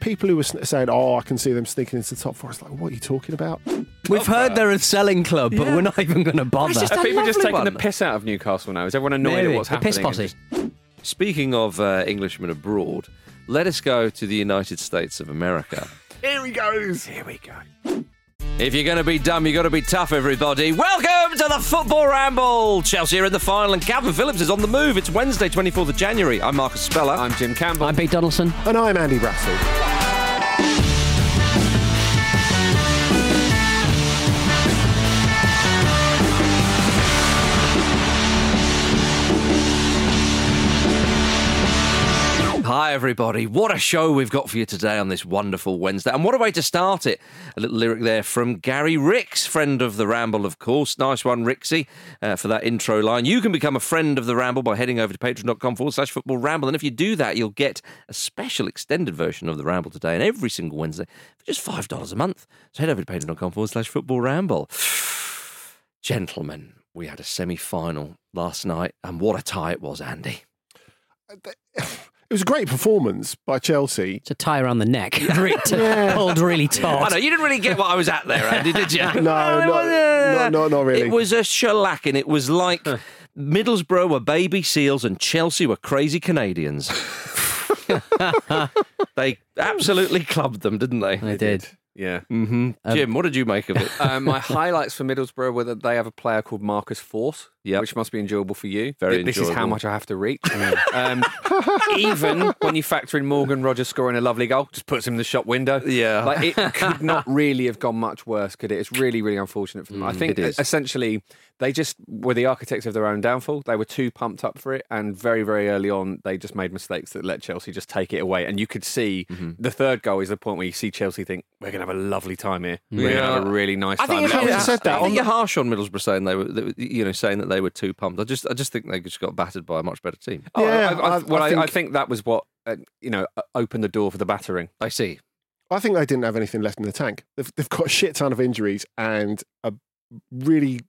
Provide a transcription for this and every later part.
People who were saying, "Oh, I can see them sneaking into the top four. It's like, what are you talking about? We've heard they're a selling club, but we're not even going to bother. Are people just lovely taking the piss out of Newcastle now? Is everyone annoyed Maybe. at what's The happening? piss posse. Speaking of uh, Englishmen abroad, let us go to the United States of America. Here he goes. Here we go. If you're going to be dumb, you've got to be tough, everybody. Welcome to the Football Ramble. Chelsea are in the final, and Kalvin Phillips is on the move. It's Wednesday, 24th of January. I'm Marcus Speller. I'm Jim Campbell. I'm Pete Donaldson. And I'm Andy Brassell. Everybody. What a show we've got for you today on this wonderful Wednesday. And what a way to start it. A little lyric there from Gary Ricks, friend of the Ramble, of course. Nice one, Rixie, uh, for that intro line. You can become a friend of the Ramble by heading over to patreon.com forward slash football ramble. And if you do that, you'll get a special extended version of the Ramble today and every single Wednesday for just $5 a month. So head over to patreon.com forward slash football ramble. Gentlemen, we had a semi final last night, and what a tie it was, Andy. It was a great performance by Chelsea. It's a tie around the neck. Really t- Pulled really I know you didn't really get what I was at there, Andy, did you? No, no, no, no, not really. It was a shellacking. It was like Middlesbrough were baby seals and Chelsea were crazy Canadians. they absolutely clubbed them, didn't they? They did. Yeah. hmm Jim, what did you make of it? Um, my highlights for Middlesbrough were that they have a player called Marcus Forss, Yep. which must be enjoyable for you. Very Th- This is how much I have to reach. um, even when you factor in Morgan Rogers scoring a lovely goal, just puts him in the shop window. Yeah. Like it could not really have gone much worse, could it? It's really, really unfortunate for them. I think Mm, it is. essentially they just were the architects of their own downfall. They were too pumped up for it, and very, very early on, they just made mistakes that let Chelsea just take it away. And you could see Mm-hmm. the third goal is the point where you see Chelsea think we're going to have a lovely time here. We're going to Yeah. have a really nice I time. think, Let having said that, I on think the- you're harsh on Middlesbrough saying they were, they- you know, saying that they were too pumped. I just, I just think they just got battered by a much better team. Oh, Yeah, I, I, I- well, I I, I think- think that was what uh, you know opened the door for the battering. I see. I think they didn't have anything left in the tank. They've, they've got a shit ton of injuries and a really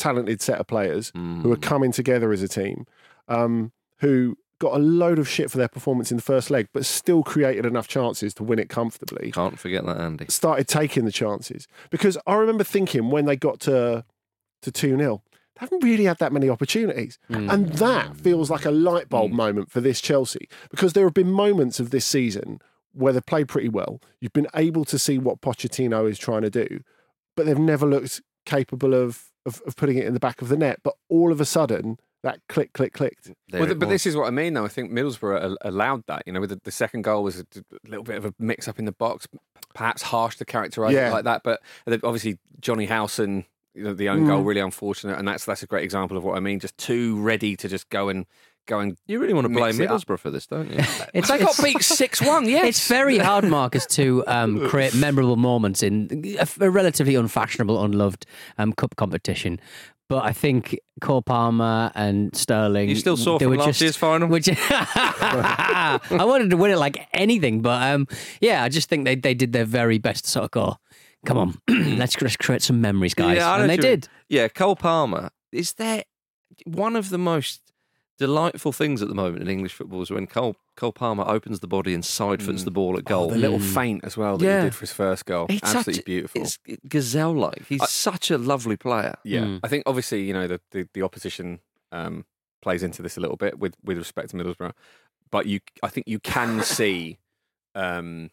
talented set of players who are Mm. coming together as a team, um, who got a load of shit for their performance in the first leg, but still created enough chances to win it comfortably. Can't forget that, Andy. Started taking the chances because I remember thinking when they got to to two 0 they haven't really had that many opportunities, and that feels like a light bulb moment for this Chelsea because there have been moments of this season where they've played pretty well. You've been able to see what Pochettino is trying to do, but they've never looked capable of, of, of putting it in the back of the net. But all of a sudden, that click, click, clicked. Well, it but was. this is what I mean, though. I think Middlesbrough allowed that. You know, with the, the second goal was a little bit of a mix up in the box, perhaps harsh to characterise Yeah. it like that. But obviously, Jonny Howson, you know, the own goal, Mm. really unfortunate, and that's that's a great example of what I mean. Just too ready to just go and go and. You really want to blame it. Middlesbrough for this, don't you? It's, they got beat six one. Yes, It's very hard, Marcus, to um, create memorable moments in a, a relatively unfashionable, unloved um, cup competition. But I think Cole Palmer and Sterling. You still saw they from were last just, year's final? Which I wanted to win it like anything, but um, yeah, I just think they, they did their very best to sort of go, come on, let's just create some memories, guys. Yeah, and they what mean. did. Yeah, Cole Palmer. Is there one of the most delightful things at the moment in English football is when Cole Cole Palmer opens the body and side foots the ball at goal. Oh, the little feint as well that Yeah. he did for his first goal. It's Absolutely such- beautiful. It's gazelle like. He's I- such a lovely player. Yeah, Mm. I think obviously you know the the, the opposition um, plays into this a little bit with with respect to Middlesbrough, but you I think you can see um,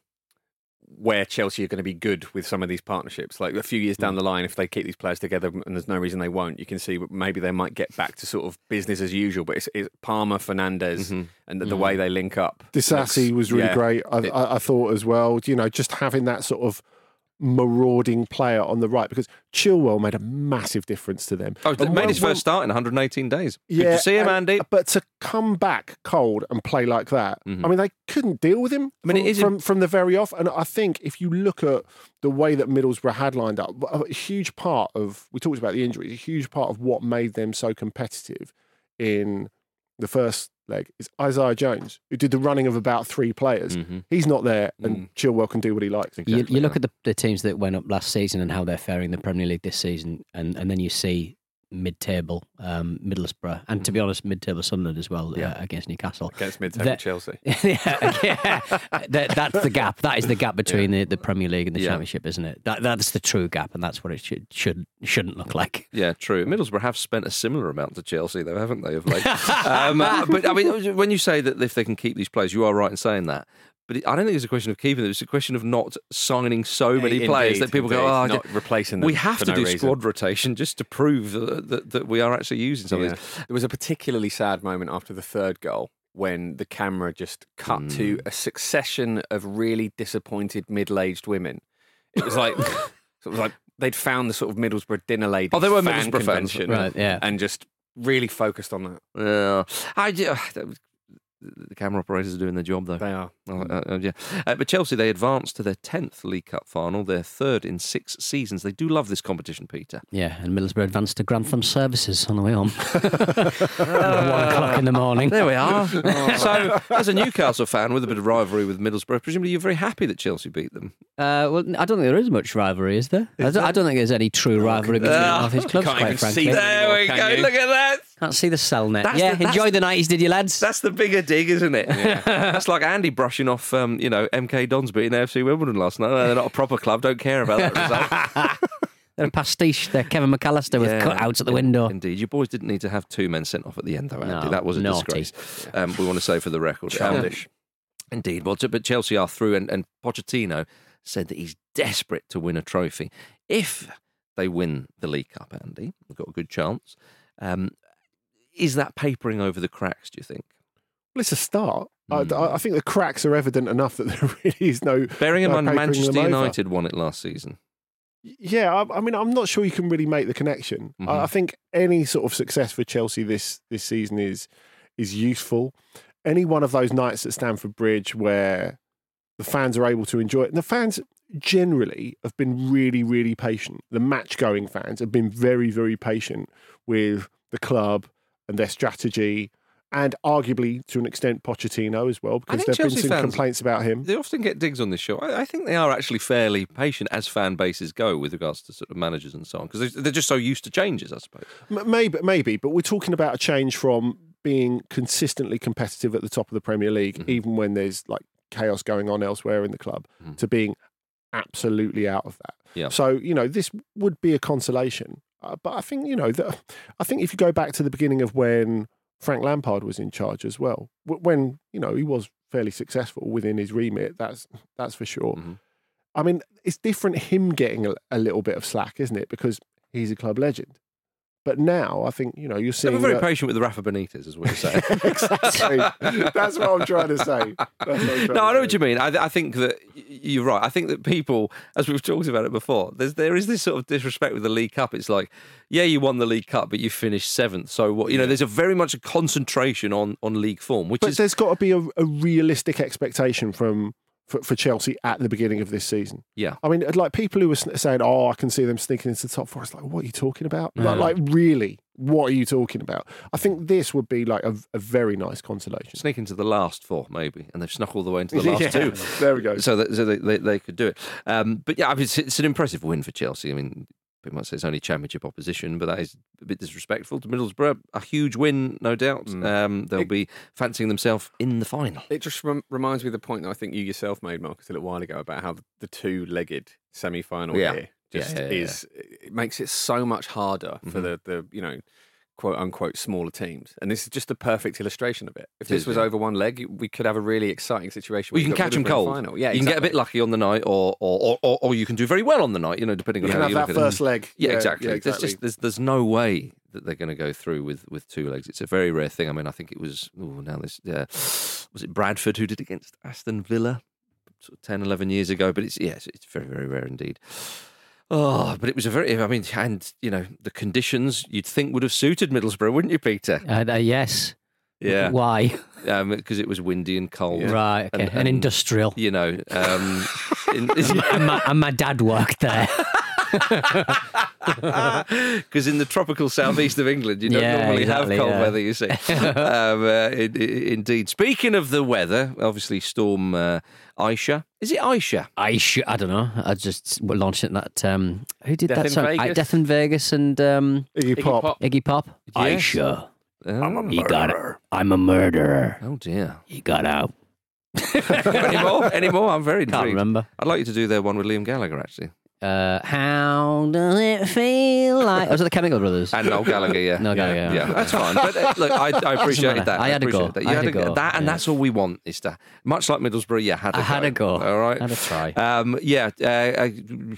where Chelsea are going to be good with some of these partnerships. Like a few years down the line, if they keep these players together, and there's no reason they won't, you can see maybe they might get back to sort of business as usual. But it's, it's Palmer, Fernandez, Mhm. and the, the way they link up. Disasi was really yeah. great. I, It- I, I thought as well. You know, just having that sort of marauding player on the right because Chilwell made a massive difference to them. Oh, And made his first start in 118 days. Yeah, you see him, and- Andy? But to come back cold and play like that, Mhm. I mean, they couldn't deal with him. I mean, it from, is a- from from the very off. And I think if you look at the way that Middlesbrough had lined up, a huge part of we talked about the injuries. A huge part of what made them so competitive in the first leg is Isaiah Jones, who did the running of about three players. Mhm. He's not there, and Mm. Chilwell can do what he likes. You, Exactly you look at the, the teams that went up last season and how they're faring in the Premier League this season, and, and then you see mid-table um, Middlesbrough, and to be honest, mid-table Sunderland as well Yeah. uh, against Newcastle. against mid-table That- Chelsea. yeah, yeah. That, that's the gap. That is the gap between the, the Premier League and the Yeah. Championship, isn't it? That that's the true gap, and that's what it should should shouldn't look like. Yeah, true. Middlesbrough have spent a similar amount to Chelsea, though, haven't they, of late? um, but I mean, when you say that if they can keep these players, you are right in saying that. But I don't think it's a question of keeping them. It's a question of not signing so many players that people go, indeed. oh, not replacing them. we have to no do reason. squad rotation just to prove that, that, that we are actually using some Yeah. of these. There was a particularly sad moment after the third goal when the camera just cut Hmm. to a succession of really disappointed middle-aged women. It was like it was like they'd found the sort of Middlesbrough dinner lady. Oh, they were Middlesbrough fans. Right, yeah. and just really focused on that. Yeah. I, yeah, that was- the camera operators are doing their job, though. They are. Oh, uh, uh, yeah. Uh, but Chelsea, they advanced to their 10th League Cup final, their third in six seasons. They do love this competition, Peter. Yeah, and Middlesbrough advanced to Grantham Services on the way home. One o'clock in the morning. There we are. so, as a Newcastle fan with a bit of rivalry with Middlesbrough, presumably you're very happy that Chelsea beat them. Uh, well, I don't think there is much rivalry, is there? I, don't, I don't think there's any true rivalry between Ah, half his clubs, quite frankly. see them. There we go. you? Look at that. Can't see the cell net. That's yeah, the- enjoy the nineties, did you, lads? That's the bigger dig, isn't it? That's like Andy brushing off, um, you know, MK Dons beating AFC Wimbledon last night. They're not a proper club. Don't care about that result. They're a pastiche. They're Kevin McCallister with Yeah, cutouts at the in- window. Indeed, your boys didn't need to have two men sent off at the end, though, Andy. No, that was a naughty. disgrace. Um, we want to say for the record. Um, Childish. Indeed. Well, but Chelsea are through, and, and Pochettino said that he's desperate to win a trophy. If they win the League Cup, Andy, they've got a good chance. Um, is that papering over the cracks, do you think? Well, it's a start. I- Hmm. I, I think the cracks are evident enough that there really is no. Bearing in no mind, Manchester. United won it last season. Yeah, I, I mean, I'm not sure you can really make the connection. I, Mhm. I think any sort of success for Chelsea this this season is is useful. Any one of those nights at Stamford Bridge where the fans are able to enjoy it, and the fans generally have been really, really patient. The match going fans have been very, very patient with the club and their strategy. And arguably, to an extent, Pochettino as well, because there have been some fans- complaints about him. They often get digs on this show. I, I think they are actually fairly patient as fan bases go with regards to sort of managers and so on, because they're, they're just so used to changes, I suppose. M- Maybe, maybe, but we're talking about a change from being consistently competitive at the top of the Premier League, Mhm. even when there's like chaos going on elsewhere in the club, Mhm. to being absolutely out of that. Yeah. So you know, this would be a consolation. Uh, but I think you know, that I think if you go back to the beginning of when Frank Lampard was in charge as well, when you know he was fairly successful within his remit. That's that's for sure. Mhm. I mean, it's different him getting a, a little bit of slack, isn't it? Because he's a club legend. But now I think you know you're So seeing we're very that- patient with the Rafa Benitez, as we say. exactly. That's what I'm trying to say. That's what I'm trying no, to I know say. what you mean. I, I think that you're right. I think that people, as we've talked about it before, there's there is this sort of disrespect with the League Cup. It's like, yeah, you won the League Cup, but you finished seventh. So what? You know, there's a very much a concentration on on league form, which But is there's got to be a, a realistic expectation from for, for Chelsea at the beginning of this season. yeah. I mean, like people who were saying, "Oh, I can see them sneaking into the top four. It's like, what are you talking about? Like, like, really, what are you talking about? I think this would be like a, a very nice consolation. Sneak into the last four, maybe, and they've snuck all the way into the last Yeah, two. There we go. So that so they, they, they could do it. Um, but yeah, I mean, it's, it's an impressive win for Chelsea. I mean, people might say it's only championship opposition, but that is a bit disrespectful to Middlesbrough. A huge win, no doubt. Um, they'll It- be fancying themselves in the final. It just rem- reminds me of the point that I think you yourself made, Marcus, a little while ago about how the, two-legged semi-final Yeah. here just yeah, yeah, is. It makes it so much harder for Mhm. the the you know quote unquote smaller teams, and this is just the perfect illustration of it. If this is, was yeah. over one leg, we could have a really exciting situation. Well, you can catch them cold. Final. Yeah, you can get a bit lucky on the night, or or, or, or, you can do very well on the night. You know, depending You on can how have you that look at it. first leg. Yeah, Yeah, exactly. yeah, There's just there's there's no way that they're going to go through with with two legs. It's a very rare thing. I mean, I think it was oh now this yeah was it Bradford who did it against Aston Villa sort of 10, 11 years ago. But it's yes, it's very very rare indeed. Oh, but it was a very. I mean, and you know the conditions you'd think would have suited Middlesbrough, wouldn't you, Peter? Uh, uh, yes. Yeah, Why? because it was windy and cold. Right. Okay. And- An and- industrial. You know, um, in, and, my, and my dad worked there. Because in the tropical southeast of England, you don't Yeah, normally exactly, have cold yeah. weather, you see. um, uh, in- in- indeed. Speaking of the weather, obviously, Storm uh, Aisha. Is it Aisha? I sh- I don't know. I just launched it in that. Um, who did Death that in song? I- Vegas? Death in Vegas and um, Iggy Iggy Pop. Pop. Iggy Pop. Yes. Aisha. Oh, You got it. I'm a murderer. oh dear. He got out. Any more? Any more? I'm very Can't remember. I'd like you to do their one with Liam Gallagher, actually. Uh, how does it feel like? Was it the Chemical Brothers? And Noel Gallagher, yeah. Noel Gallagher, yeah. yeah. that's fine. But uh, look, I, I appreciated that. I had a go. That. You I had, had a a go. go, That, and yeah. that's all we want, is to, much like Middlesbrough, yeah, had a I go. had a go. All right. Had a try. Um, yeah, uh, uh,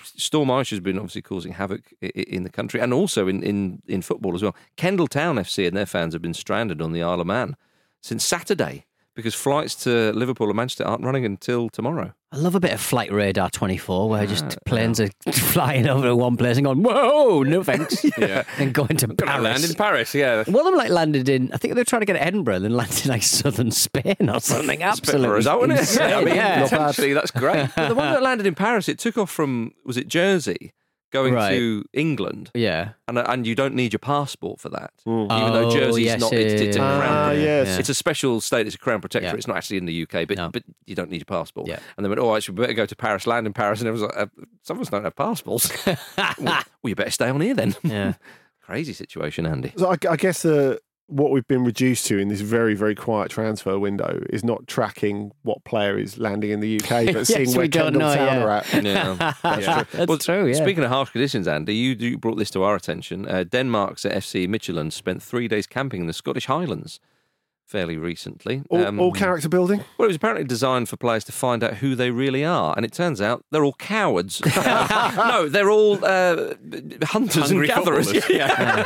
Storm Aisha has been obviously causing havoc i- i- in the country and also in, in, in football as well. Kendal Town FC and their fans have been stranded on the Isle of Man since Saturday because flights to Liverpool and Manchester aren't running until tomorrow. I love a bit of Flight Radar 24 where just planes are flying over to one place and going, whoa, no thanks. Yeah. and going to Gonna land in Paris. Yeah. One of them like landed in, I think they were trying to get to Edinburgh and then landed in like southern Spain or something. Absolutely. Horizon, wasn't it? insane, I mean, yeah. Potentially, that's great. But the one that landed in Paris, it took off from, was it Jersey, going Right. to England, yeah. and, and you don't need your passport for that. Mm. Even though Oh, Jersey's yes, not, it's, it's a yeah, crown. Ah, yes. yeah. It's a special state. It's a crown protectorate. Yeah. It's not actually in the UK, but No. but you don't need your passport. Yeah. And they went, oh, actually, we better go to Paris, land in Paris. And it was like, uh, some of us don't have passports. well, well, you better stay on here then. Yeah. Crazy situation, Andy. So I, I guess uh, what we've been reduced to in this very, very quiet transfer window is not tracking what player is landing in the UK, but Yes, seeing where we don't Kendal know, Town yeah. are at. Yeah, That's true. That's true, yeah. Speaking of harsh conditions, Andy, you, you brought this to our attention. Uh, Denmark's FC Michelin spent three days camping in the Scottish Highlands fairly recently. All, Um, all character building. Well, it was apparently designed for players to find out who they really are, and it turns out they're all cowards. no, they're all uh, hunters Hungry and gatherers. footballers. Yeah.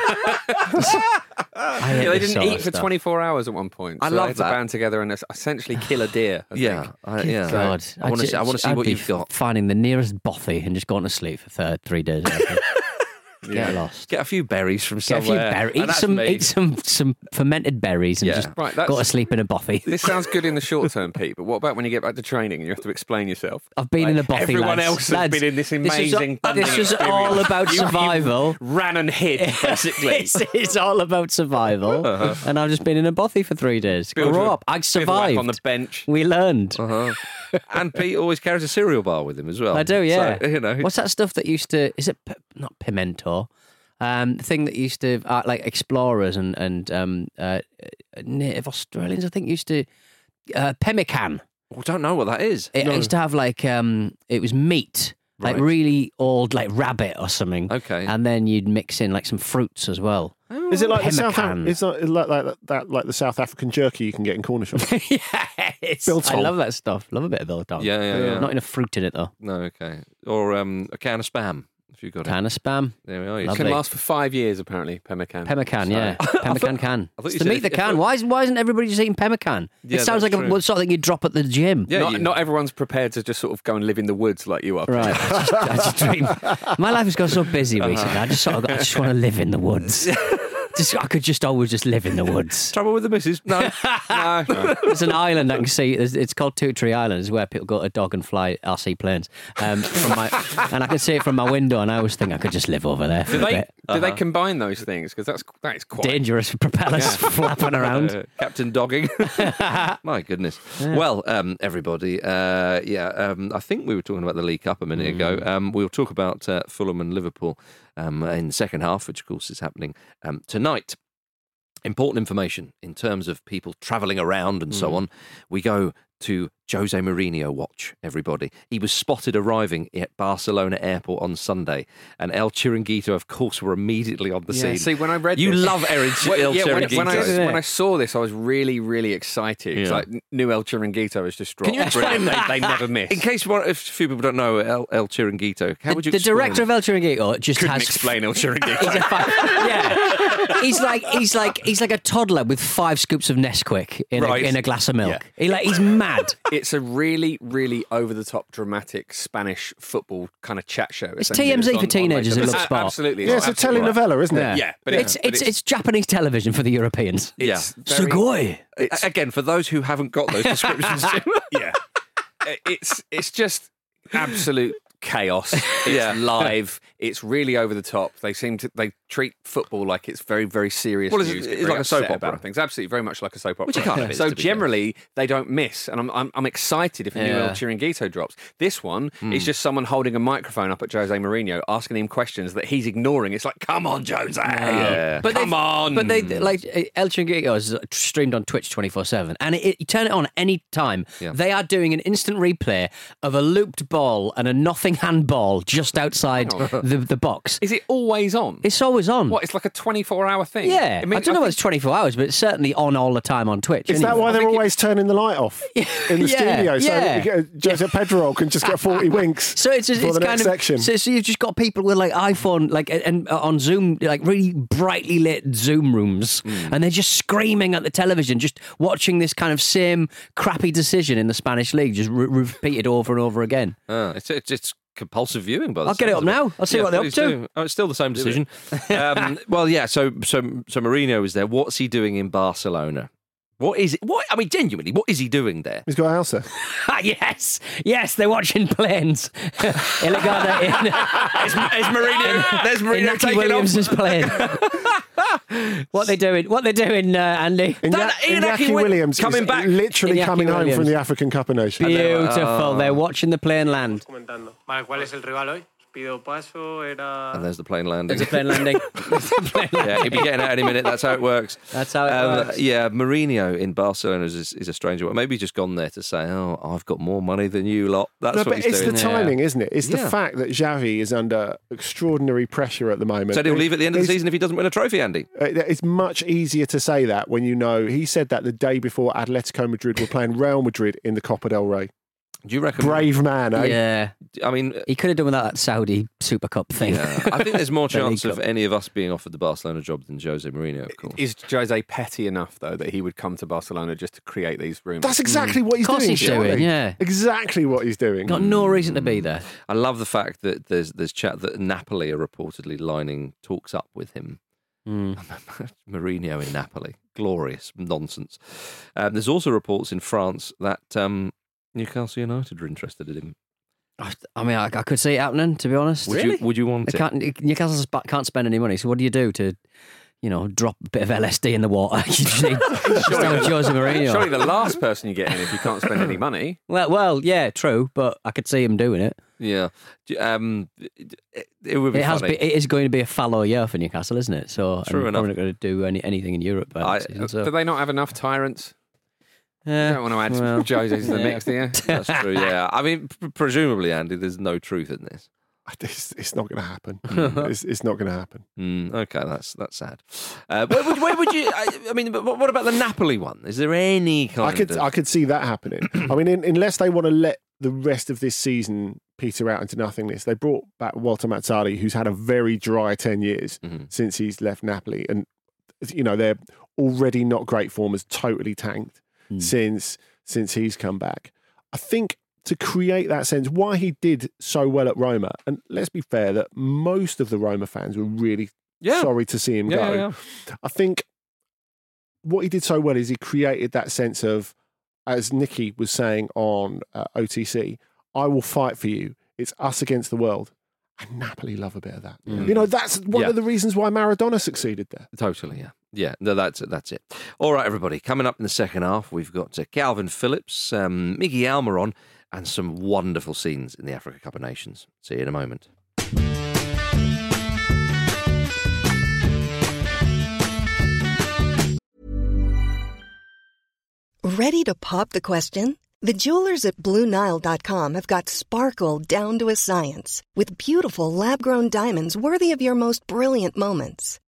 Yeah, they didn't eat for stuff. 24 hours at one point. I love they had that. to band together and essentially kill a deer. I Yeah, think. I- yeah. God, I want to see. I want to see I'd what you've got. Finding the nearest bothy and just going to sleep for third, three days. Get lost. Get a few berries from Get a few somewhere. berries. And Eat that's some, me. eat some, some fermented berries and Yeah. just Right, go to sleep in a bothy. This sounds good in the short term, Pete, but what about when you get back to training and you have to explain yourself? I've been in a Like, bothy. Everyone lads. else has Lads, been in this is- amazing. This is, all about You- you survival. ran and hid, basically. it's, it's all about survival, uh-huh. and I've just been in a bothy for three days. Build Grow your up. I bivouac survived. on the bench. We learned. Uh-huh. And Pete always carries a cereal bar with him as well. I do, yeah. So, you know, What's that stuff that used to? Is it p- not pimento? Um, the thing that used to uh, like explorers and and um, uh, uh, native Australians, I think, used to uh, pemmican. I don't know what that is. It used to have like um, it was meat, like really old, like rabbit or something. Okay. and then you'd mix in like some fruits as well. Is it like the South? Pemmican. Af- it's not like, like that, that, like the South African jerky you can get in corner shops. yes, Biltong. I love that stuff. Love a bit of biltong. Yeah, yeah, yeah. Not enough fruit in it though. No, okay. Or um, a can of spam, if you've got it. Can of spam. There we are. You Love Can last for five years, apparently, pemmican. Pemmican, So- yeah. Pemmican can. I thought It's you to said meet the if- can. Why, is, why isn't everybody just eating pemmican? Yeah, it sounds that's like a, true. something you drop at the gym. Yeah, not, you- not everyone's prepared to just sort of go and live in the woods like you are. Right. I just, I just dream. My life has got so busy Uh-huh. recently. I just sort of got, I just want to live in the woods. Just, I could just always just live in the woods. Trouble with the missus? No. no. There's an island I can see. It's, it's called Two Tree Island. It's where people go to dog and fly RC planes. Um, from my, and I can see it from my window, and I always think I could just live over there for Do a they bit. do they combine those things? Because that's that is quite Dangerous propellers flapping around. Uh, Captain Dogging. My goodness. Well, um, everybody, uh, yeah, um, I think we were talking about the League Cup a minute ago. Um, we'll talk about uh, Fulham and Liverpool um, in the second half, which of course is happening um, tonight. Important information in terms of people travelling around and so hmm. on. We go to Jose Mourinho watch, everybody. He was spotted arriving at Barcelona airport on Sunday, and El Chiringuito, of course, were immediately on the Yeah, scene. see, when I read you this- love El, Well, El yeah, when, Chiringuito. when I when I saw this, I was really really excited. It's Yeah. like new El Chiringuito has just dropped. Can you explain they, they never miss. In case one, if a few people don't know El, El Chiringuito, how The, would you the director of El Chiringuito just couldn't has explain El Chiringuito. yeah, he's like he's like he's like a toddler with five scoops of Nesquik in, Right. a, in a glass of milk. Yeah. He like he's mad. it's a really really over the top dramatic Spanish football kind of chat show. It's essentially. TMZ on- for on teenagers who later- love A- sport. Absolutely, yeah, it's a absolutely right. telenovela, isn't it? Yeah, but it's but it's it's Japanese television for the Europeans. it's Yeah. very- Sugoi. A- Again, for those who haven't got those descriptions, yeah, it's it's just absolute chaos. It's Yeah. live. It's really over the top. They seem to they treat football like it's very very serious. Well, it's- news, it's like a soap opera. about things. Absolutely, very much like a soap opera. Which it kind of is, So to fair. generally they don't miss, and I'm I'm, I'm excited if a new Yeah. El Chiringuito drops. This one Hmm. is just someone holding a microphone up at Jose Mourinho, asking him questions that he's ignoring. It's like, come on, Jose, Yeah. But come on. But they like El Chiringuito is streamed on Twitch twenty four seven, and it, you turn it on any time. Yeah. They are doing an instant replay of a looped ball and a nothing handball just outside the the box. is it always on? It's always on. what? It's like a 24 hour thing. Yeah, I, mean, I don't know whether think- it's 24 hours, but it's certainly on all the time on Twitch. Is that why they're think it- always turning the light off in the Yeah, studio? So yeah. you get- Josep Pedrerol can just get 40 winks So it's, for it's the kind next of section. So, so you've just got people with like iPhone, like and uh, on Zoom, like really brightly lit Zoom rooms, Hmm. and they're just screaming at the television, just watching this kind of same crappy decision in the Spanish league, just re- repeated over and over again. Ah, it's, it's it's compulsive viewing. By the I'll get it up now. I'll see Yeah, what they're up to. Oh, it's still the same decision. um, well, yeah. So so so Mourinho is there. What's he doing in Barcelona? What is it? What I mean, genuinely, what is he doing there? He's got Elsa. Yes, yes, they're watching planes. Illegada in, Is, is Mourinho? There's Mourinho Inaki taking Williams' off. plane. what they doing? What they doing, uh, Andy? Iñaki, That- Iñaki Iñaki Williams coming is back. literally Iñaki coming home from the African Cup of Nations. Beautiful. They're watching the plane land. Comentando. Vale, ¿cuál es el rival hoy? Pido paso, era... And there's the plane landing. There's a plane landing. yeah, he'll be getting out any minute. That's how it works. That's how it Um, works. Yeah, Mourinho in Barcelona is, is a stranger. one. Maybe he's just gone there to say, "Oh, I've got more money than you lot." That's No, what but he's it's doing. the timing, isn't it? It's the fact that Xavi is under extraordinary pressure at the moment. So he'll It- leave at the end of the season if he doesn't win a trophy, Andy. uh, It's much easier to say that when you know he said that the day before Atletico Madrid were playing Real Madrid in the Copa del Rey. Do you reckon? Brave man, eh? Yeah. I mean, He could have done without that Saudi Super Cup thing. yeah, I think there's more The League chance of Cup. any of us being offered the Barcelona job than Jose Mourinho, of course. Is Jose petty enough though that he would come to Barcelona just to create these rooms? That's exactly what he's Of course doing. he's doing, yeah. Exactly what he's doing. Got no reason to be there. I love the fact that there's there's chat that Napoli are reportedly lining talks up with him. Hmm. Mourinho in Napoli, glorious nonsense. Um, there's also reports in France that um, Newcastle United are interested in him. I I mean, I, I could see it happening, to be honest. Would you Would you want They it? can't, Newcastle can't spend any money, so what do you do to, you know, drop a bit of LSD in the water? you just need just Jose Mourinho. Surely the last person you get in if you can't spend any money. Well, well, yeah, true, but I could see him doing it. Yeah, um, it, it would be It has. Be, it is going to be a fallow year for Newcastle, isn't it? So True I'm enough. probably not going to do any, anything in Europe. I- season, so. Do they not have enough tyrants? Yeah, You don't want to add well, Jose to the yeah. mix, do you? That's true. Yeah, I mean, p- presumably, Andy, there's no truth in this. It's, it's not going to happen. it's, it's not going to happen. Mm, okay, that's that's sad. Uh, where, would, where would you? I, I mean, but what about the Napoli one? Is there any kind I could of? I could see that happening. I mean, in, unless they want to let the rest of this season peter out into nothingness, they brought back Walter Mazzarri, who's had a very dry ten years Mhm. since he's left Napoli, and you know they're already not great form has totally tanked Hmm. since since he's come back. I think to create that sense, why he did so well at Roma, and let's be fair, that most of the Roma fans were really Yeah. sorry to see him Yeah, go. yeah, I think what he did so well is he created that sense of, as Nikki was saying on uh, OTC, I will fight for you. It's us against the world. And Napoli love a bit of that. Mm. You know, that's one of the reasons why Maradona succeeded there. Totally, yeah. Yeah, no, that's it. That's it. All right, everybody. Coming up in the second half, we've got uh, Kalvin Phillips, um, Miggy Almiron, and some wonderful scenes in the Africa Cup of Nations. See you in a moment. Ready to pop the question? The jewelers at BlueNile.com have got sparkle down to a science with beautiful lab grown diamonds worthy of your most brilliant moments.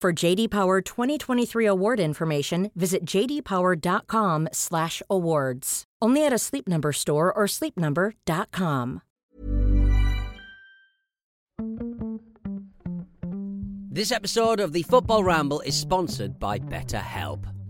For JD Power 2023 award information, visit jdpower.com/awards. Only at a Sleep Number store or sleepnumber.com. This episode of the Football Ramble is sponsored by BetterHelp.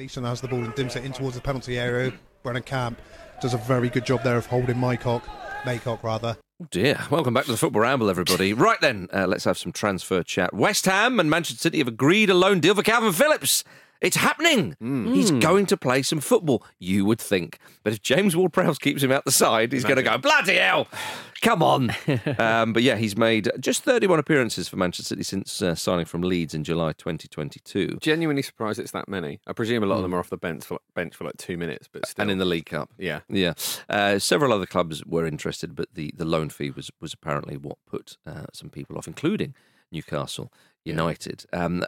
Gleason has the ball and dims it in towards the penalty area. Brennan Camp does a very good job there of holding Mycock, Maycock rather. Oh dear. Welcome back to the Football Ramble, everybody. right then, uh, let's have some transfer chat. West Ham and Manchester City have agreed a loan deal for Kalvin Phillips. It's happening. He's going to play some football, you would think. But if James Ward-Prowse keeps him out the side, he's going to go, bloody hell, come on. um, but yeah, he's made just 31 appearances for Manchester City since uh, signing from Leeds in July 2022. Genuinely surprised it's that many. I presume a lot of them are off the bench for bench for like two minutes, but still. And in the League Cup. yeah, Yeah, uh, several other clubs were interested, but the, the loan fee was was apparently what put uh, some people off, including Newcastle United. Um,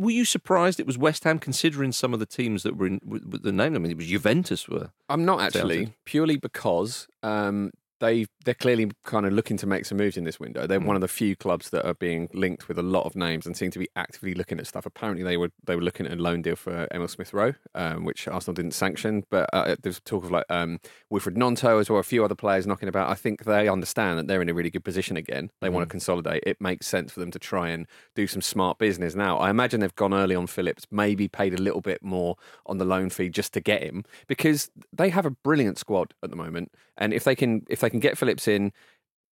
were you surprised it was West Ham, considering some of the teams that were in with, with the name? I mean, it was Juventus were. I'm not actually Talented. purely because um, they they're clearly kind of looking to make some moves in this window. They're one of the few clubs that are being linked with a lot of names and seem to be actively looking at stuff. Apparently, they were they were looking at a loan deal for Emile Smith Rowe, um, which Arsenal didn't sanction. But uh, there's talk of like um, Wilfried Gnonto as well, a few other players knocking about. I think they understand that they're in a really good position again. They want to consolidate. It makes sense for them to try and do some smart business now. I imagine they've gone early on Phillips, maybe paid a little bit more on the loan fee just to get him because they have a brilliant squad at the moment. And if they can if they can get Phillips in,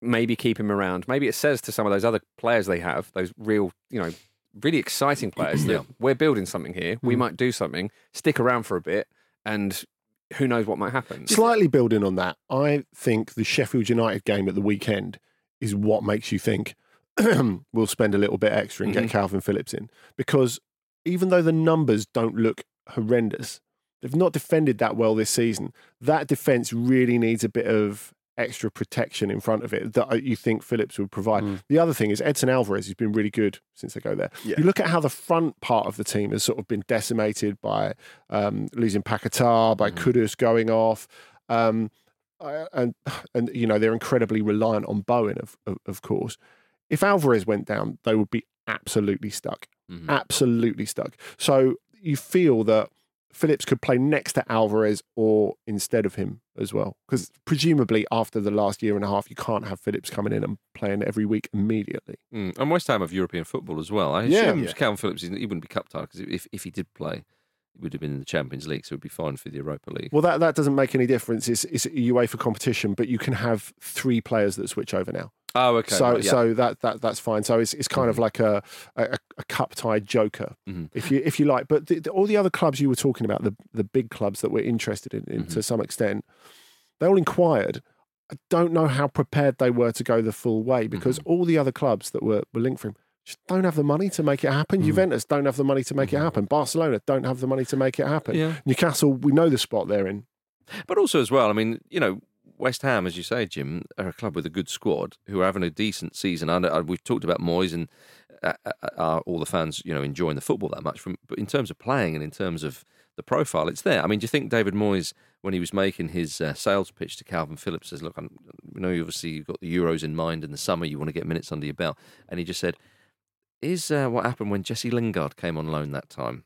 maybe keep him around. Maybe it says to some of those other players they have, those real, you know, really exciting players that we're building something here. We might do something, stick around for a bit, and who knows what might happen. Slightly building on that, I think the Sheffield United game at the weekend is what makes you think we'll spend a little bit extra and Mhm. get Kalvin Phillips in. Because even though the numbers don't look horrendous, they've not defended that well this season. That defence really needs a bit of extra protection in front of it that uh, you think Phillips would provide. The other thing is Edson Alvarez has been really good since they go there. Yeah. You look at how the front part of the team has sort of been decimated by um, losing Paquetá, by Kudus going off. Um, and and you know they're incredibly reliant on Bowen, of, of of course. If Alvarez went down, they would be absolutely stuck, Mhm. absolutely stuck. So you feel that Phillips could play next to Alvarez or instead of him as well, because presumably after the last year and a half, you can't have Phillips coming in and playing every week immediately. Mm. And West Ham have European football as well. I Yeah. assume Yeah. Kalvin Phillips he wouldn't be cup tied because if if he did play, he would have been in the Champions League, so it would be fine for the Europa League. Well, that, that doesn't make any difference. It's, it's a UEFA competition, but you can have three players that switch over now. Oh, okay. So right, yeah. so that, that that's fine. So it's it's kind of like a a, a cup tied joker, Mhm. if you if you like. But the, the- all the other clubs you were talking about, the the big clubs that we're interested in, in Mm-hmm. to some extent, they all inquired. I don't know how prepared they were to go the full way because Mm-hmm. all the other clubs that were, were linked for him just don't have the money to make it happen. Mm. Juventus don't have the money to make it happen. Barcelona don't have the money to make it happen. Yeah. Newcastle, we know the spot they're in. But also as well, I mean, you know, West Ham, as you say, Jim, are a club with a good squad who are having a decent season. And uh, we've talked about Moyes and uh, uh, uh, all the fans, you know, enjoying the football that much. From but in terms of playing and in terms of the profile, it's there. I mean, do you think David Moyes, when he was making his uh, sales pitch to Kalvin Phillips, says, "Look, I'm, you know, obviously you've got the Euros in mind in the summer. You want to get minutes under your belt," and he just said, "Is uh, what happened when Jesse Lingard came on loan that time?"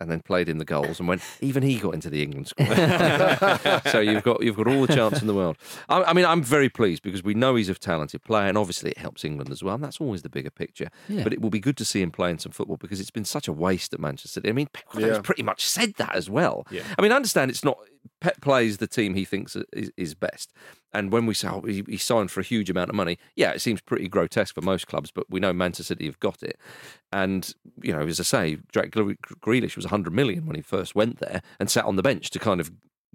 And then played in the goals, and when even he got into the England squad. so you've got you've got all the chance in the world. I, I mean, I'm very pleased because we know he's a talented player, and obviously it helps England as well. And that's always the bigger picture. Yeah. But it will be good to see him playing some football because it's been such a waste at Manchester City. I mean, Pep Guardiola's Yeah. pretty much said that as well. Yeah. I mean, I understand it's not Pep plays the team he thinks is, is best. And when we say oh, he, he signed for a huge amount of money, yeah, it seems pretty grotesque for most clubs, but we know Manchester City have got it. And, you know, as I say, Jack Gre- Grealish was 100 million when he first went there and sat on the bench to kind of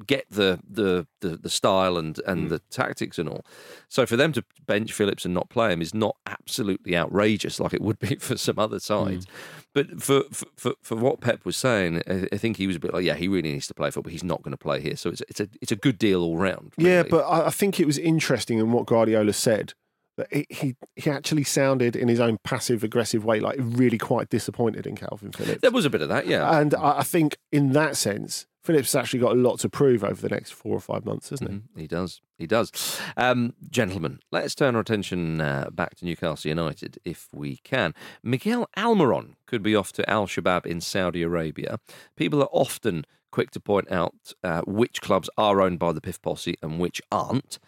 get the the the, the style and and hmm. the tactics and all. So for them to bench Phillips and not play him is not absolutely outrageous like it would be for some other hmm. sides. But for, for for for what Pep was saying, I, think he was a bit like, yeah, he really needs to play football. But he's not going to play here, so it's it's a it's a good deal all round. Yeah, but I, I think it was interesting in what Guardiola said that he, he actually sounded in his own passive aggressive way like really quite disappointed in Kalvin Phillips. there was a bit of that, yeah. And I, I think in that sense, Phillips has actually got a lot to prove over the next four or five months, hasn't he? Mhm, He does. He does. Um, gentlemen, let's turn our attention uh, back to Newcastle United if we can. Miguel Almiron could be off to Al Shabaab in Saudi Arabia. People are often quick to point out uh, which clubs are owned by the PIF posse and which aren't.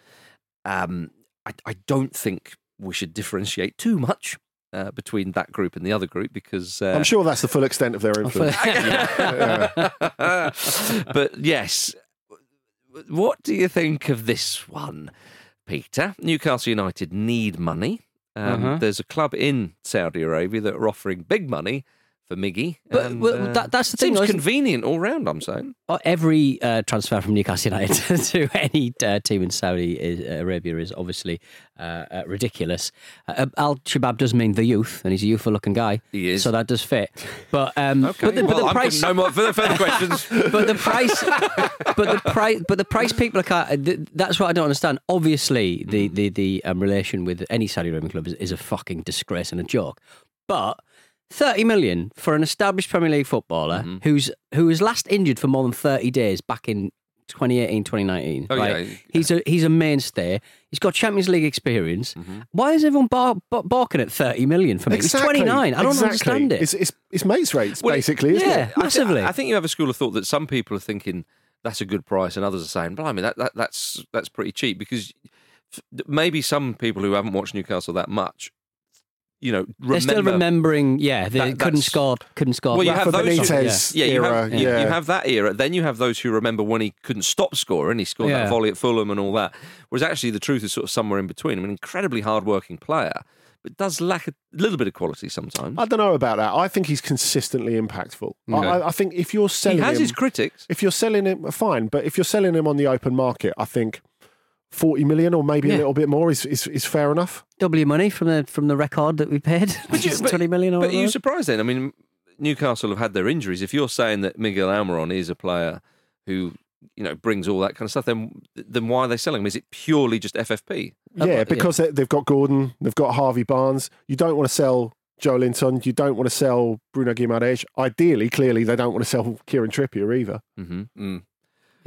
Um, I, I don't think we should differentiate too much. Uh, between that group and the other group, because uh, I'm sure that's the full extent of their influence. but yes, what do you think of this one, Peter? Newcastle United need money. Um, Uh-huh. There's a club in Saudi Arabia that are offering big money for Miggy. But- and, well, uh, that- that's the thing, Seems convenient all round. I'm saying. Uh, Every uh, transfer from Newcastle United to any uh, team in Saudi uh, Arabia is obviously uh, uh, ridiculous. Uh, Al Shabab does mean the youth, and he's a youthful looking guy. He is. So that does fit. But, um, Okay. but the, but well, the I'm price. no more further, further questions. but the price, but the price, but the price people are. That's what I don't understand. Obviously, Mm. the the the um, relation with any Saudi Arabian club is, is a fucking disgrace and a joke. But thirty million for an established Premier League footballer Mm-hmm. who's who was last injured for more than thirty days back in 2018, 2019. Oh, right? yeah. He's a he's a mainstay. He's got Champions League experience. Mm-hmm. Why is everyone bar, bar, barking at 30 million for me? Exactly. He's 29. I don't exactly. understand it. It's, it's, it's mates rates, Well, basically, isn't yeah. it? I thi- Massively. I, think you have a school of thought that some people are thinking that's a good price, and others are saying, "Blimey, that, that that's that's pretty cheap." Because maybe some people who haven't watched Newcastle that much, you know, remember. They're still remembering, yeah, they That- couldn't score, couldn't score. Well, you have those Benitez yeah, you era, have, you- yeah. you have that era. Then you have those who remember when he couldn't stop scoring. He scored Yeah. that volley at Fulham and all that. Whereas actually, the truth is sort of somewhere in between. I mean, incredibly hard-working player, but does lack a little bit of quality sometimes. I don't know about that. I think he's consistently impactful. I, Okay. I, I think if you're selling, He has him, his critics. if you're selling him, fine. But if you're selling him on the open market, I think forty million or maybe Yeah. a little bit more is, is, is fair enough. Double your money from the from the record that we paid, which is 20 million or But are you surprised then? I mean, Newcastle have had their injuries. If you're saying that Miguel Almiron is a player who you know brings all that kind of stuff, then then why are they selling him? Is it purely just FFP? Uh, yeah, yeah. because they they've got Gordon, they've got Harvey Barnes. You don't want to sell Joelinton. You don't want to sell Bruno Guimaraes. Ideally, clearly, they don't want to sell Kieran Trippier either. Mm-hmm. Mm.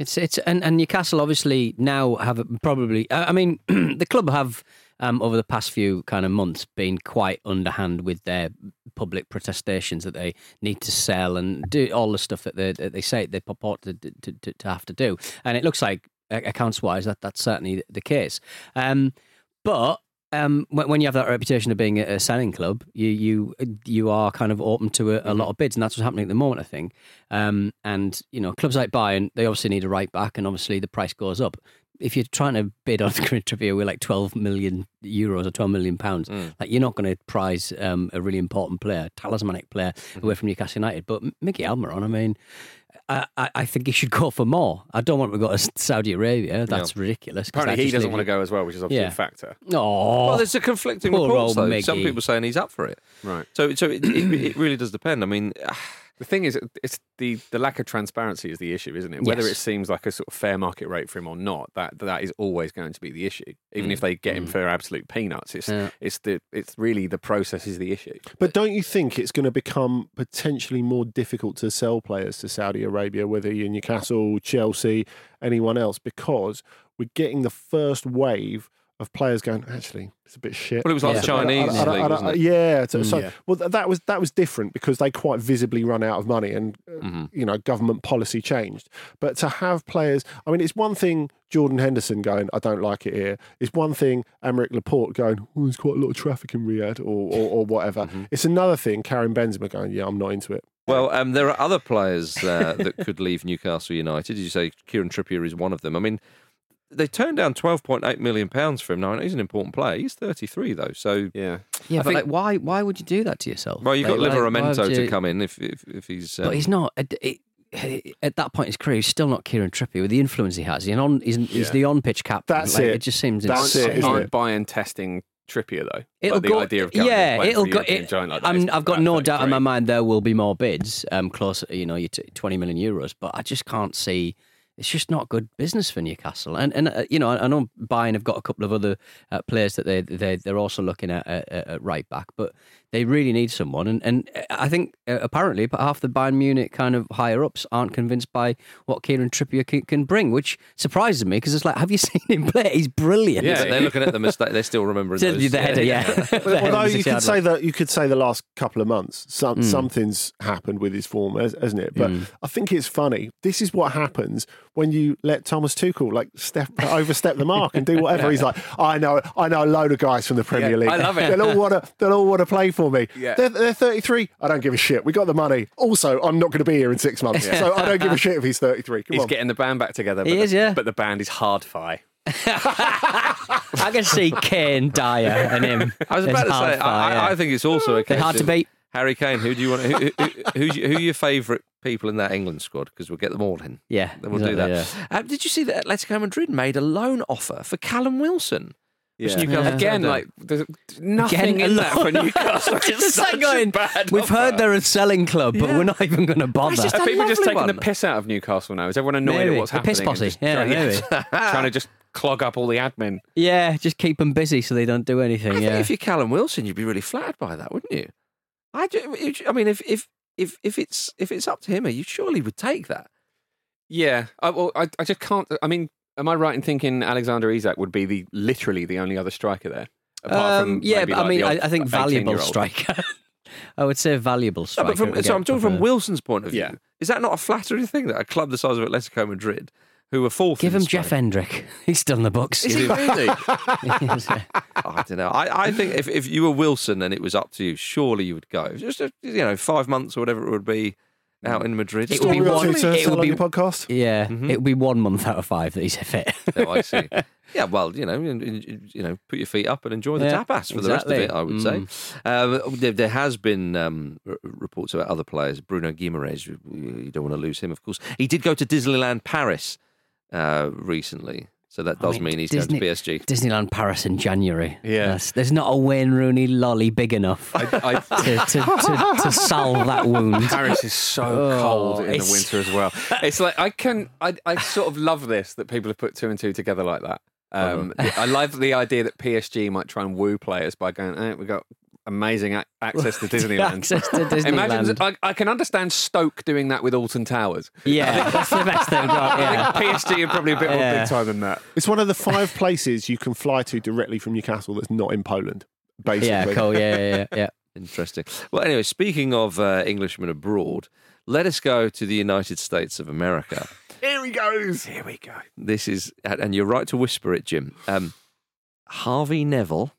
It's it's and, and Newcastle obviously now have probably. I mean, the club have um, over the past few kind of months been quite underhand with their public protestations that they need to sell and do all the stuff that they that they say they purport to, to, to, to have to do. And it looks like accounts wise that that's certainly the case. Um, but um, when, when you have that reputation of being a, selling club, you you you are kind of open to a, a lot of bids, and that's what's happening at the moment, I think. Um, and you know, clubs like Bayern, they obviously need a right back, and obviously the price goes up. If you're trying to bid on Trippier with like 12 million euros or 12 million pounds, Mm. like you're not going to prize um, a really important player, talismanic player Mm-hmm. away from Newcastle United. But Mickey Almiron, I mean, I, I I think he should go for more. I don't want him to go to Saudi Arabia. That's ridiculous. Apparently, that he doesn't want to go as well, which is obviously Yeah. a factor. Oh, Well, there's a conflicting poor reports old though. Some people saying he's up for it. Right. So, so it, it, it really does depend. I mean, The thing is, it's the, the lack of transparency is the issue, isn't it? Whether Yes. it seems like a sort of fair market rate for him or not, that that is always going to be the issue. Even if mm. they get him mm. for absolute peanuts, it's Yeah. it's the it's really the process is the issue. But don't you think it's going to become potentially more difficult to sell players to Saudi Arabia, whether you're Newcastle, Chelsea, anyone else, because we're getting the first wave of players going, actually, it's a bit shit. Well, it was like Yeah. the Chinese I- I- I- league, wasn't it? Yeah. So, Mm. so- Yeah. well, that was that was different because they quite visibly run out of money, and uh, Mhm. you know, government policy changed. But to have players, I mean, it's one thing Jordan Henderson going, I don't like it here. It's one thing Aymeric Laporte going, oh, there's quite a lot of traffic in Riyadh, or or, or whatever. Mm-hmm. It's another thing Karim Benzema going, yeah, I'm not into it. Well, um, there are other players uh, that could leave Newcastle United. Did you say Kieran Trippier is one of them? I mean, they turned down twelve point eight million pounds for him. Now he's an important player. He's thirty three though, so Yeah. Yeah, I but think- like, why why would you do that to yourself? well, you've got Like, like, why Livramento would to come in if if, if he's. Um, But he's not. At, it, at that point in his career, he's still not Kieran Trippier with the influence he has. He's, on, he's, he's the on-pitch captain. That's like, it. It just seems That's insane. it, isn't Aren't it? Bayern testing Trippier though? It'll like the go, idea of yeah, it'll go. It, giant like that I is mean, I've got no doubt in my mind there will be more bids, um, close, you know, you t- twenty million euros, but I just can't see. It's just not good business for Newcastle, and and uh, you know I know Bayern have got a couple of other uh, players that they they they're also looking at, at, at right back, but they really need someone, and and I think uh, apparently half the Bayern Munich kind of higher ups aren't convinced by what Kieran Trippier can, can bring, which surprises me because it's like, have you seen him play? He's brilliant. yeah, they're looking at the mistake. They're still remembering Still those. the header, yeah. The Although was you could say that you could say the last couple of months, some, Mm. something's happened with his form, has- hasn't it? But Mm. I think it's funny. This is what happens when you let Thomas Tuchel like step overstep the mark and do whatever. He's like, I know, I know a load of guys from the Premier Yeah, League. I love it. They'll all want to, they'll all want to play for me. Yeah. They're, they're 33. I don't give a shit. We got the money. Also, I'm not going to be here in six months, Yeah. so I don't give a shit if he's 33. Come He's on. getting the band back together. He but is, the, yeah. But the band is Hard-Fi. I can see Kane, Dier, and him. I was about to say, I, yeah. I think it's also a case hard to beat. Harry Kane. Who do you want? Who, who, who's your- who are your favourite people in that England squad? Because we'll get them all in. Yeah, Then we'll do exactly, that. Um, did you see that Atletico Madrid made a loan offer for Callum Wilson? Which Newcastle Yeah. Again, like there's nothing Again, in that for alone. Newcastle. It's It's such like going, a bad We've offer. heard they're a selling club, but Yeah. we're not even going to bother. just Are a people just lovely taking the one. piss out of Newcastle now? Is everyone annoyed Maybe. at what's The happening? piss and posse. just Yeah, trying, maybe. trying to just clog up all the admin. yeah, just keep them busy so they don't do anything. I think yeah. if you're Callum Wilson, you'd be really flattered by that, wouldn't you? I, ju- I mean, if if if if it's if it's up to him, you surely would take that. Yeah, I, well, I, I just can't. I mean, am I right in thinking Alexander Isak would be the literally the only other striker there? Apart Um, from yeah, maybe but I mean, the I, I think valuable striker. I would say valuable No, striker. but from, again, so I'm talking from prefer- Wilson's point of view. Yeah. Is that not a flattering thing that a club the size of Atletico Madrid, who were fourth, Give in him Jeff Spain- Hendrick. He's done the books. Is he really? Yes. I don't know. I, I think if, if you were Wilson and it was up to you, surely you would go. Just a, you know, five months or whatever it would be out in Madrid. It will be one- it tell would on be- podcast. Yeah, Mhm. it will be one month out of five that he's fit. Oh, I see. Yeah, well, you know, en- en- you know, put your feet up and enjoy the Yeah, tapas for the rest of it. I would say. Um, there, there has been um, r- reports about other players. Bruno Guimaraes, you you don't want to lose him, of course. He did go to Disneyland Paris uh, recently, so that I does mean, mean he's Disney- going to PSG. Disneyland Paris in January. Yeah. That's- there's not a Wayne Rooney lolly big enough I, I, to, to, to, to salve that wound. Paris is so Oh, cold in the winter as well. It's like I can, I, I sort of love this that people have put two and two together like that. Um, I love the idea that PSG might try and woo players by going, eh, we've got amazing ac- access to Disneyland. Access to Disneyland. Imagine, I, I can understand Stoke doing that with Alton Towers. yeah, that's the best thing. Got, yeah. I think PSG are probably a bit more Yeah. big time than that. It's one of the five places you can fly to directly from Newcastle that's not in Poland. Basically, Yeah, cool. Yeah, yeah, yeah. yeah. Interesting. Well, anyway, speaking of uh, Englishmen abroad, let us go to the United States of America. Here he goes. Here we go. This is, and you're right to whisper it, Jim. Um, Harvey Neville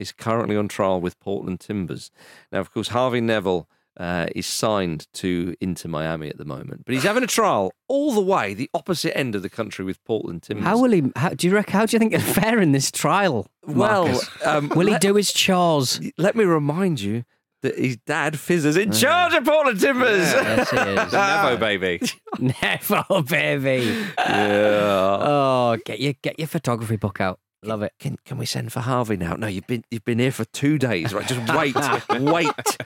is currently on trial with Portland Timbers. Now, of course, Harvey Neville uh, is signed to Inter Miami at the moment, but he's having a trial all the way the opposite end of the country with Portland Timbers. How will he? How, do you reckon? How do you think he'll fare in this trial? well, um, will he let- do his chores? Let me remind you that his dad Fizzer's in charge of Portland Timbers. Yes, he is. Nevvo, baby. Never, baby. yeah. Oh, get your get your photography book out. Love it. Can can we send for Harvey now? No, you've been you've been here for two days, right? Just wait, wait.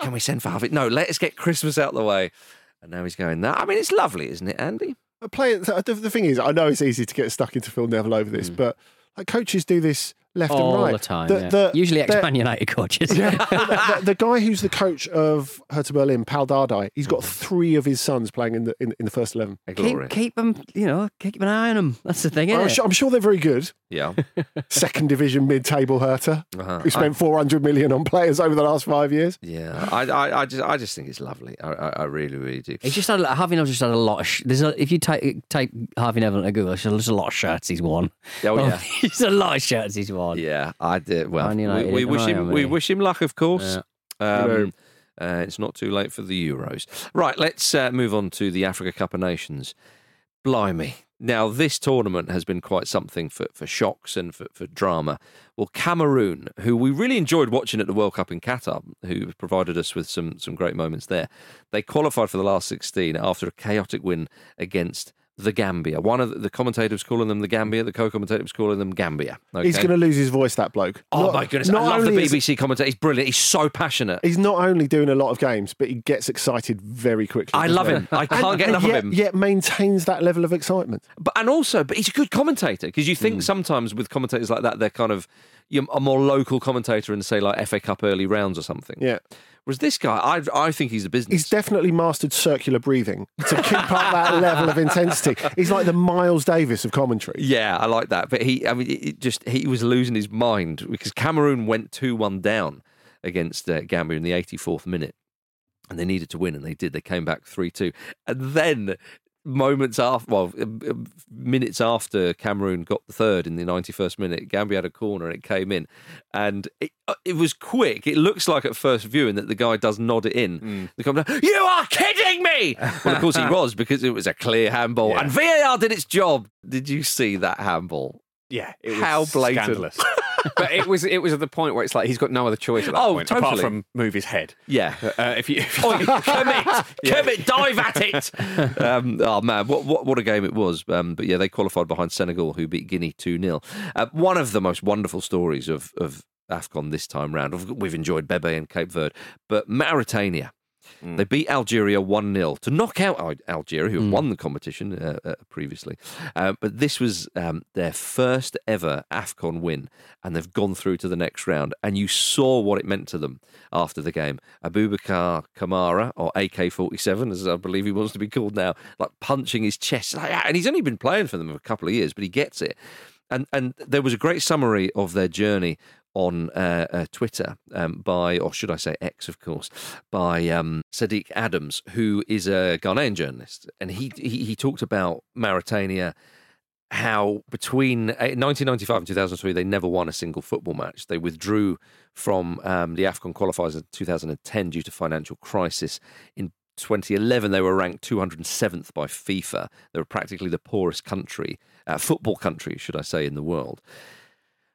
Can we send for Harvey? No, let us get Christmas out of the way. And now he's going there. I mean, it's lovely, isn't it, Andy? But Play, the, the thing is, I know it's easy to get stuck into Phil Neville over this, hmm. but like coaches do this left All and right all the time. The- yeah. the- Usually the- ex-Man United coaches. Yeah, the, the- the guy who's the coach of Hertha Berlin, Pal Dardai, he's got three of his sons playing in the in, in the first eleven. Keep keep them. You know, keep an eye on them. That's the thing. I'm, Isn't sure, I'm sure they're very good. Yeah. Second division mid-table Hertha, Uh-huh. who spent 400 million on players over the last five years. Yeah. I, I, I just I just think it's lovely. I, I, I really, really do. He's just had Harvey Neville's just had a lot of. Sh- there's a, if you type type Harvey Neville into Google, there's a- there's a lot of shirts he's worn. Oh, yeah. there's a lot of shirts he's worn. Yeah, I did. Well, Man we, United we in wish him. We wish him luck, of course. Um, uh, it's not too late for the Euros. Right, let's uh, move on to the Africa Cup of Nations. Blimey. Now, this tournament has been quite something for, for shocks and for, for drama. Well, Cameroon, who we really enjoyed watching at the World Cup in Qatar, who provided us with some, some great moments there, they qualified for the last 16 after a chaotic win against the Gambia. One of the, the commentators calling them the Gambia, the co-commentator was calling them Gambia. He's going to lose his voice, that bloke. Oh Not- my goodness! I love the BBC commentator. He's brilliant. He's so passionate. He's not only doing a lot of games, but he gets excited very quickly. I love him. I can't And- get enough yet, of him. Yet maintains that level of excitement. But and also, but he's a good commentator because you think hmm. sometimes with commentators like that, they're kind of you're a more local commentator in say like FA Cup early rounds or something. Yeah. Whereas this guy, I I think he's a business. He's definitely mastered circular breathing to keep up that level of intensity. He's like the Miles Davis of commentary. Yeah, I like that. But he, I mean, it just he was losing his mind because Cameroon went two one down against uh, Gambia in the eighty fourth minute, and they needed to win, and they did. They came back three two, and then moments after, well, uh, uh, minutes after Cameroon got the third in the ninety first minute, Gambia had a corner and it came in, and it, uh, it was quick. It looks like at first viewing that the guy does nod it in. The commentator, you are kidding me. well, of course he was because it was a clear handball, Yeah. and VAR did its job. Did you see that handball? Yeah, it was How blatant. scandalous. but it was it was at the point where it's like he's got no other choice at that Oh, point apart from move his head. Yeah. Uh, if you, if you Oi, commit, commit, dive at it. Um, oh man, what, what what a game it was! Um, but yeah, they qualified behind Senegal, who beat Guinea two 0 uh, One of the most wonderful stories of of Afcon this time round. We've enjoyed Bebe and Cape Verde, but Mauritania. Mm. They beat Algeria 1 0 to knock out Algeria, who have won the competition uh, uh, previously. Uh, but this was um, their first ever AFCON win, and they've gone through to the next round. And you saw what it meant to them after the game. Aboubakar Kamara, or AK 47, as I believe he wants to be called now, like punching his chest. Like, and he's only been playing for them for a couple of years, but he gets it. And, and there was a great summary of their journey on uh, uh, Twitter um, by, or should I say X, of course, by um, Sadiq Adams, who is a Ghanaian journalist, and he he, he talked about Mauritania. How between uh, 1995 and 2003 they never won a single football match. They withdrew from um, the AFCON qualifiers in 2010 due to financial crisis. In 2011 they were ranked 207th by FIFA. They were practically the poorest country, uh, football country, should I say, in the world.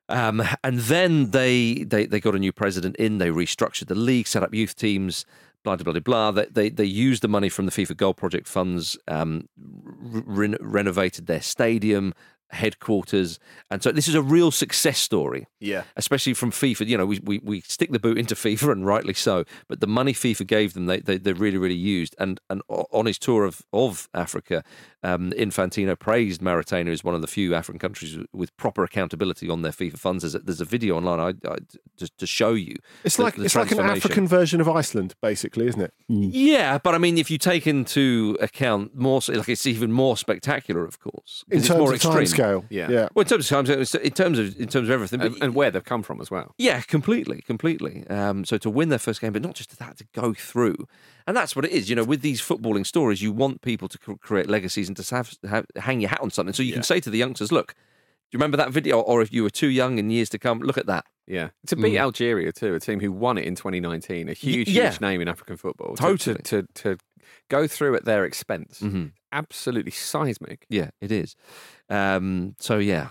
Um, and then they, they they got a new president in. They restructured the league, set up youth teams, blah blah blah blah. They they, they used the money from the FIFA Goal Project funds, um, re- renovated their stadium, headquarters, and so this is a real success story. Yeah. especially from FIFA. You know, we, we, we stick the boot into FIFA, and rightly so. But the money FIFA gave them, they they, they really really used. And and on his tour of of Africa, um, Infantino praised Mauritania as one of the few African countries with proper accountability on their FIFA funds. There's a, there's a video online I, I, to, to show you. It's the- like the it's like an. African version of Iceland, basically, isn't it? Yeah, but I mean, if you take into account more, like it's even more spectacular, of course, In it's terms more of extreme. timescale, Yeah. yeah. Well, in terms of time, scale, in terms of in terms of everything, but And, and where they've come from as well. yeah, completely, completely. Um, so to win their first game, but not just that, to go through, and that's what it is. You know, with these footballing stories, you want people to create legacies and to have, have hang your hat on something, so you Yeah. can say to the youngsters, "Look, do you remember that video?" Or if you were too young in years to come, look at that. Yeah. To beat Mm. Algeria too, a team who won it in 2019, a huge, yeah. huge name in African football. To- Totally. To, to, to go through at their expense, Mhm. absolutely seismic. Yeah, it is. Um, so yeah,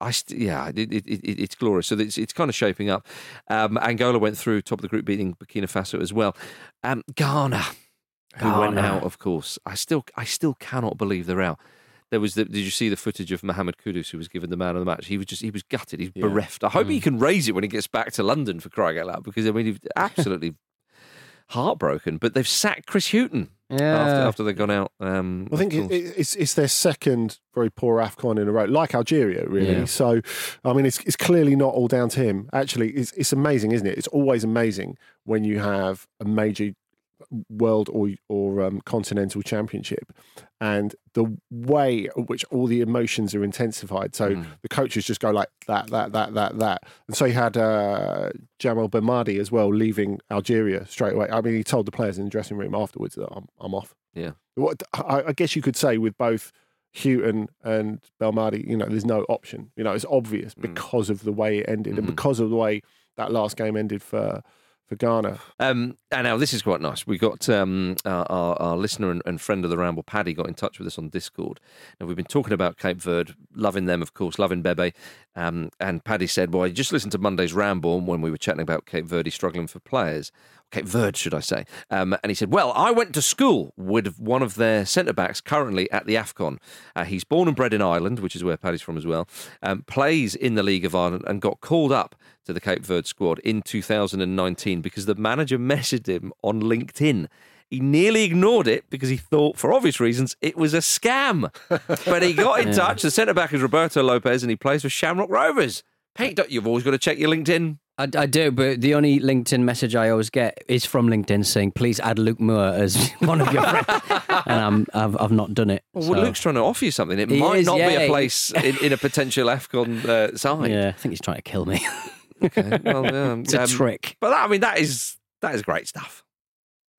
I st- yeah, it, it, it, it's glorious. So it's it's kind of shaping up. Um, Angola went through top of the group, beating Burkina Faso as well. Um, Ghana, who went out, of course. I still I still cannot believe they're out. There was the, did you see the footage of Mohamed Kudus who was given the man of the match? He was just he was gutted. He's Yeah. bereft. I hope he can raise it when he gets back to London for crying out loud because I mean he's absolutely heartbroken. But they've sacked Chris Hughton Yeah. after they've gone out. Um, I think of it, course. it- it's it's their second very poor Afcon in a row, like Algeria, really. Yeah. So, I mean, it's it's clearly not all down to him. Actually, it's it's amazing, isn't it? It's always amazing when you have a major world or or um, continental championship, and the way in which all the emotions are intensified. So Mm. the coaches just go like that, that, that, that, that, and so you had uh, Djamel Belmadi as well leaving Algeria straight away. I mean, he told the players in the dressing room afterwards that I'm I'm off. Yeah. What I, I guess you could say with both Hughton and Belmadi, you know, there's no option. You know, it's obvious Mm. because of the way it ended and Mhm. because of the way that last game ended for for Ghana. Um, and now this is quite nice. We got um, our, our, listener and, and friend of the Ramble, Paddy, got in touch with us on Discord. And we've been talking about Cape Verde, loving them, of course, loving Bebe. Um, and Paddy said, "Well, I just listened to Monday's Ramble when we were chatting about Cape Verde struggling for players." Cape Verde, should I say? Um, and he said, "Well, I went to school with one of their centre backs currently at the Afcon. Uh, he's born and bred in Ireland, which is where Paddy's from as well. Um, plays in the League of Ireland and got called up to the Cape Verde squad in 2019 because the manager messaged him on LinkedIn." He nearly ignored it because he thought, for obvious reasons, it was a scam. but he got in Yeah. touch. The centre back is Roberto Lopes, and he plays for Shamrock Rovers. Pete, you've always got to check your LinkedIn. I, I do, but the only LinkedIn message I always get is from LinkedIn saying, "Please add Luke Moore as one of your friends," and I'm, I've I've not done it. Well, so- Luke's trying to offer you something. It He might is, not be a place in, in a potential AFCON uh, side. Yeah, I think he's trying to kill me. Okay. Well, um, it's a um, trick. But I mean, that is that is great stuff.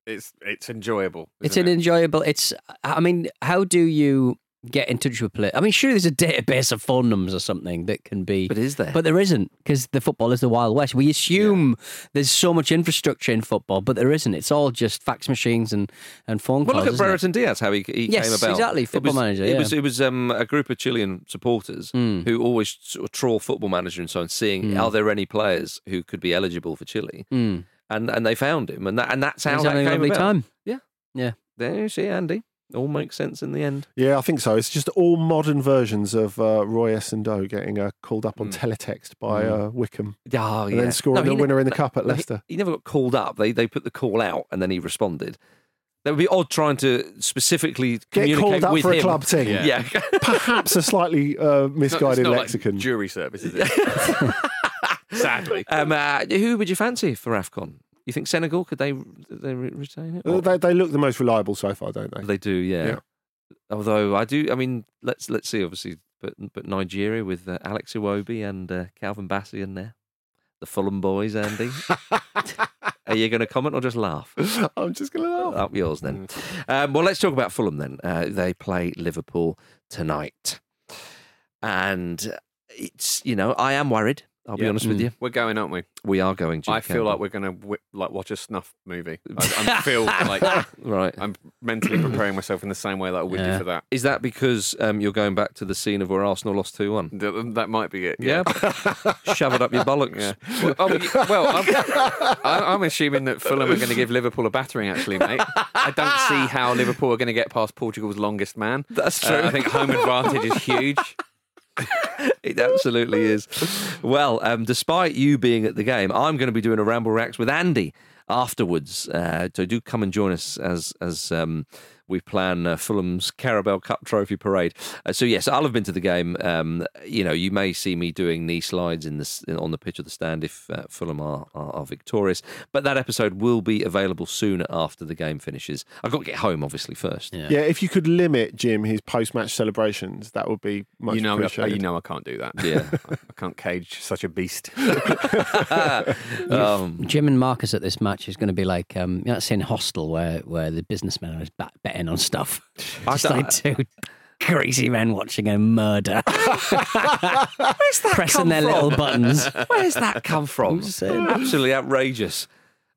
It's it's enjoyable. It's an it? enjoyable. It's. I mean, how do you get in touch with players? I mean, sure, there's a database of phone numbers or something that can be. But is there? But there isn't because the football is the Wild West. We assume there's so much infrastructure in football, but there isn't. It's all just fax machines and, and phone Well, calls. look at? Brereton Diaz, how he, he Yes, came about. exactly, It football was- manager, It was it was um, a group of Chilean supporters Mm. who always sort of trawl football manager and so on, seeing Mm. are there any players who could be eligible for Chile, Mm. and and they found him, and that and that's how that came about. time. Yeah, Yeah. There you see, Andy. All make sense in the end. Yeah, I think so. It's just all modern versions of uh, Roy Essandoh getting uh, called up on teletext by uh, Wycombe. Oh, and yeah. then scoring No, the he winner in the cup at no, he- Leicester. He, never got called up. They they put the call out and then he responded. That would be odd trying to specifically Get communicate called up with for a club team. Yeah. Perhaps a slightly uh, It's not- misguided it's not lexicon. Like jury service, is it? Sadly. um, uh, who would you fancy for AFCON? You think Senegal? Could they, they retain it? Or- they, they look the most reliable so far, don't they? They do, yeah. Yeah. Although I do, I mean, let's let's see. Obviously, but but Nigeria with uh, Alex Iwobi and uh, Calvin Bassey in there, the Fulham boys, Andy. Are you going to comment or just laugh? I'm just going to laugh. Up yours then. Um, well, let's talk about Fulham then. Uh, they play Liverpool tonight, and it's you know I am worried. I'll be Yeah. honest with you. We're going, aren't we? We are going. Jim I feel like we're going to w- like watch a snuff movie. I, I feel like right. I'm mentally preparing myself in the same way that I would Yeah. do for that. Is that because um, you're going back to the scene of where Arsenal lost two one? That, that might be it. Yeah, shove it up your bollocks. Yeah. Well, oh, y- well I'm, I- I'm assuming that Fulham are going to give Liverpool a battering, actually, mate. I don't see how Liverpool are going to get past Portugal's longest man. That's Uh, true. I think home advantage is huge. It absolutely is. Well, um, despite you being at the game, I'm going to be doing a ramble reacts with Andy afterwards. Uh, so do come and join us as as um, we plan uh, Fulham's Carabao Cup Trophy parade. Uh, so yes, I'll have been to the game. Um, you know, you may see me doing knee slides in the s- on the pitch of the stand if uh, Fulham are, are are victorious. But that episode will be available soon after the game finishes. I've got to get home, obviously, first. Yeah. Yeah, if you could limit Jim his post-match celebrations, that would be much you know, I, appreciated. you know, I can't do that. Yeah. I, I can't cage such a beast. Um, Jim and Marcus at this match is going to be like um, you know, that in Hostel where where the businessmen are bet- betting on stuff. Just like two crazy men watching a murder, Where's that pressing come their from? little buttons. Where's that come from? Absolutely outrageous.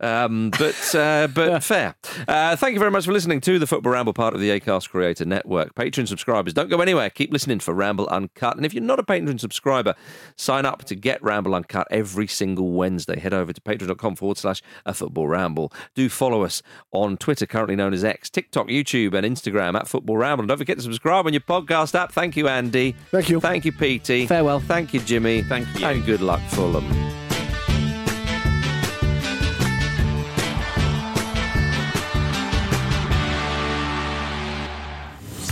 Um, but uh, but fair. Uh, thank you very much for listening to the Football Ramble, part of the Acast Creator Network. Patron subscribers, don't go anywhere. Keep listening for Ramble Uncut. And if you're not a patron subscriber, sign up to get Ramble Uncut every single Wednesday. Head over to patreon.com forward slash a Football Ramble. Do follow us on Twitter, currently known as X, TikTok, YouTube, and Instagram at Football Ramble. And don't forget to subscribe on your podcast app. Thank you, Andy. Thank you. Thank you, PT. Farewell. Thank you, Jimmy. Thank you. And good luck, Fulham.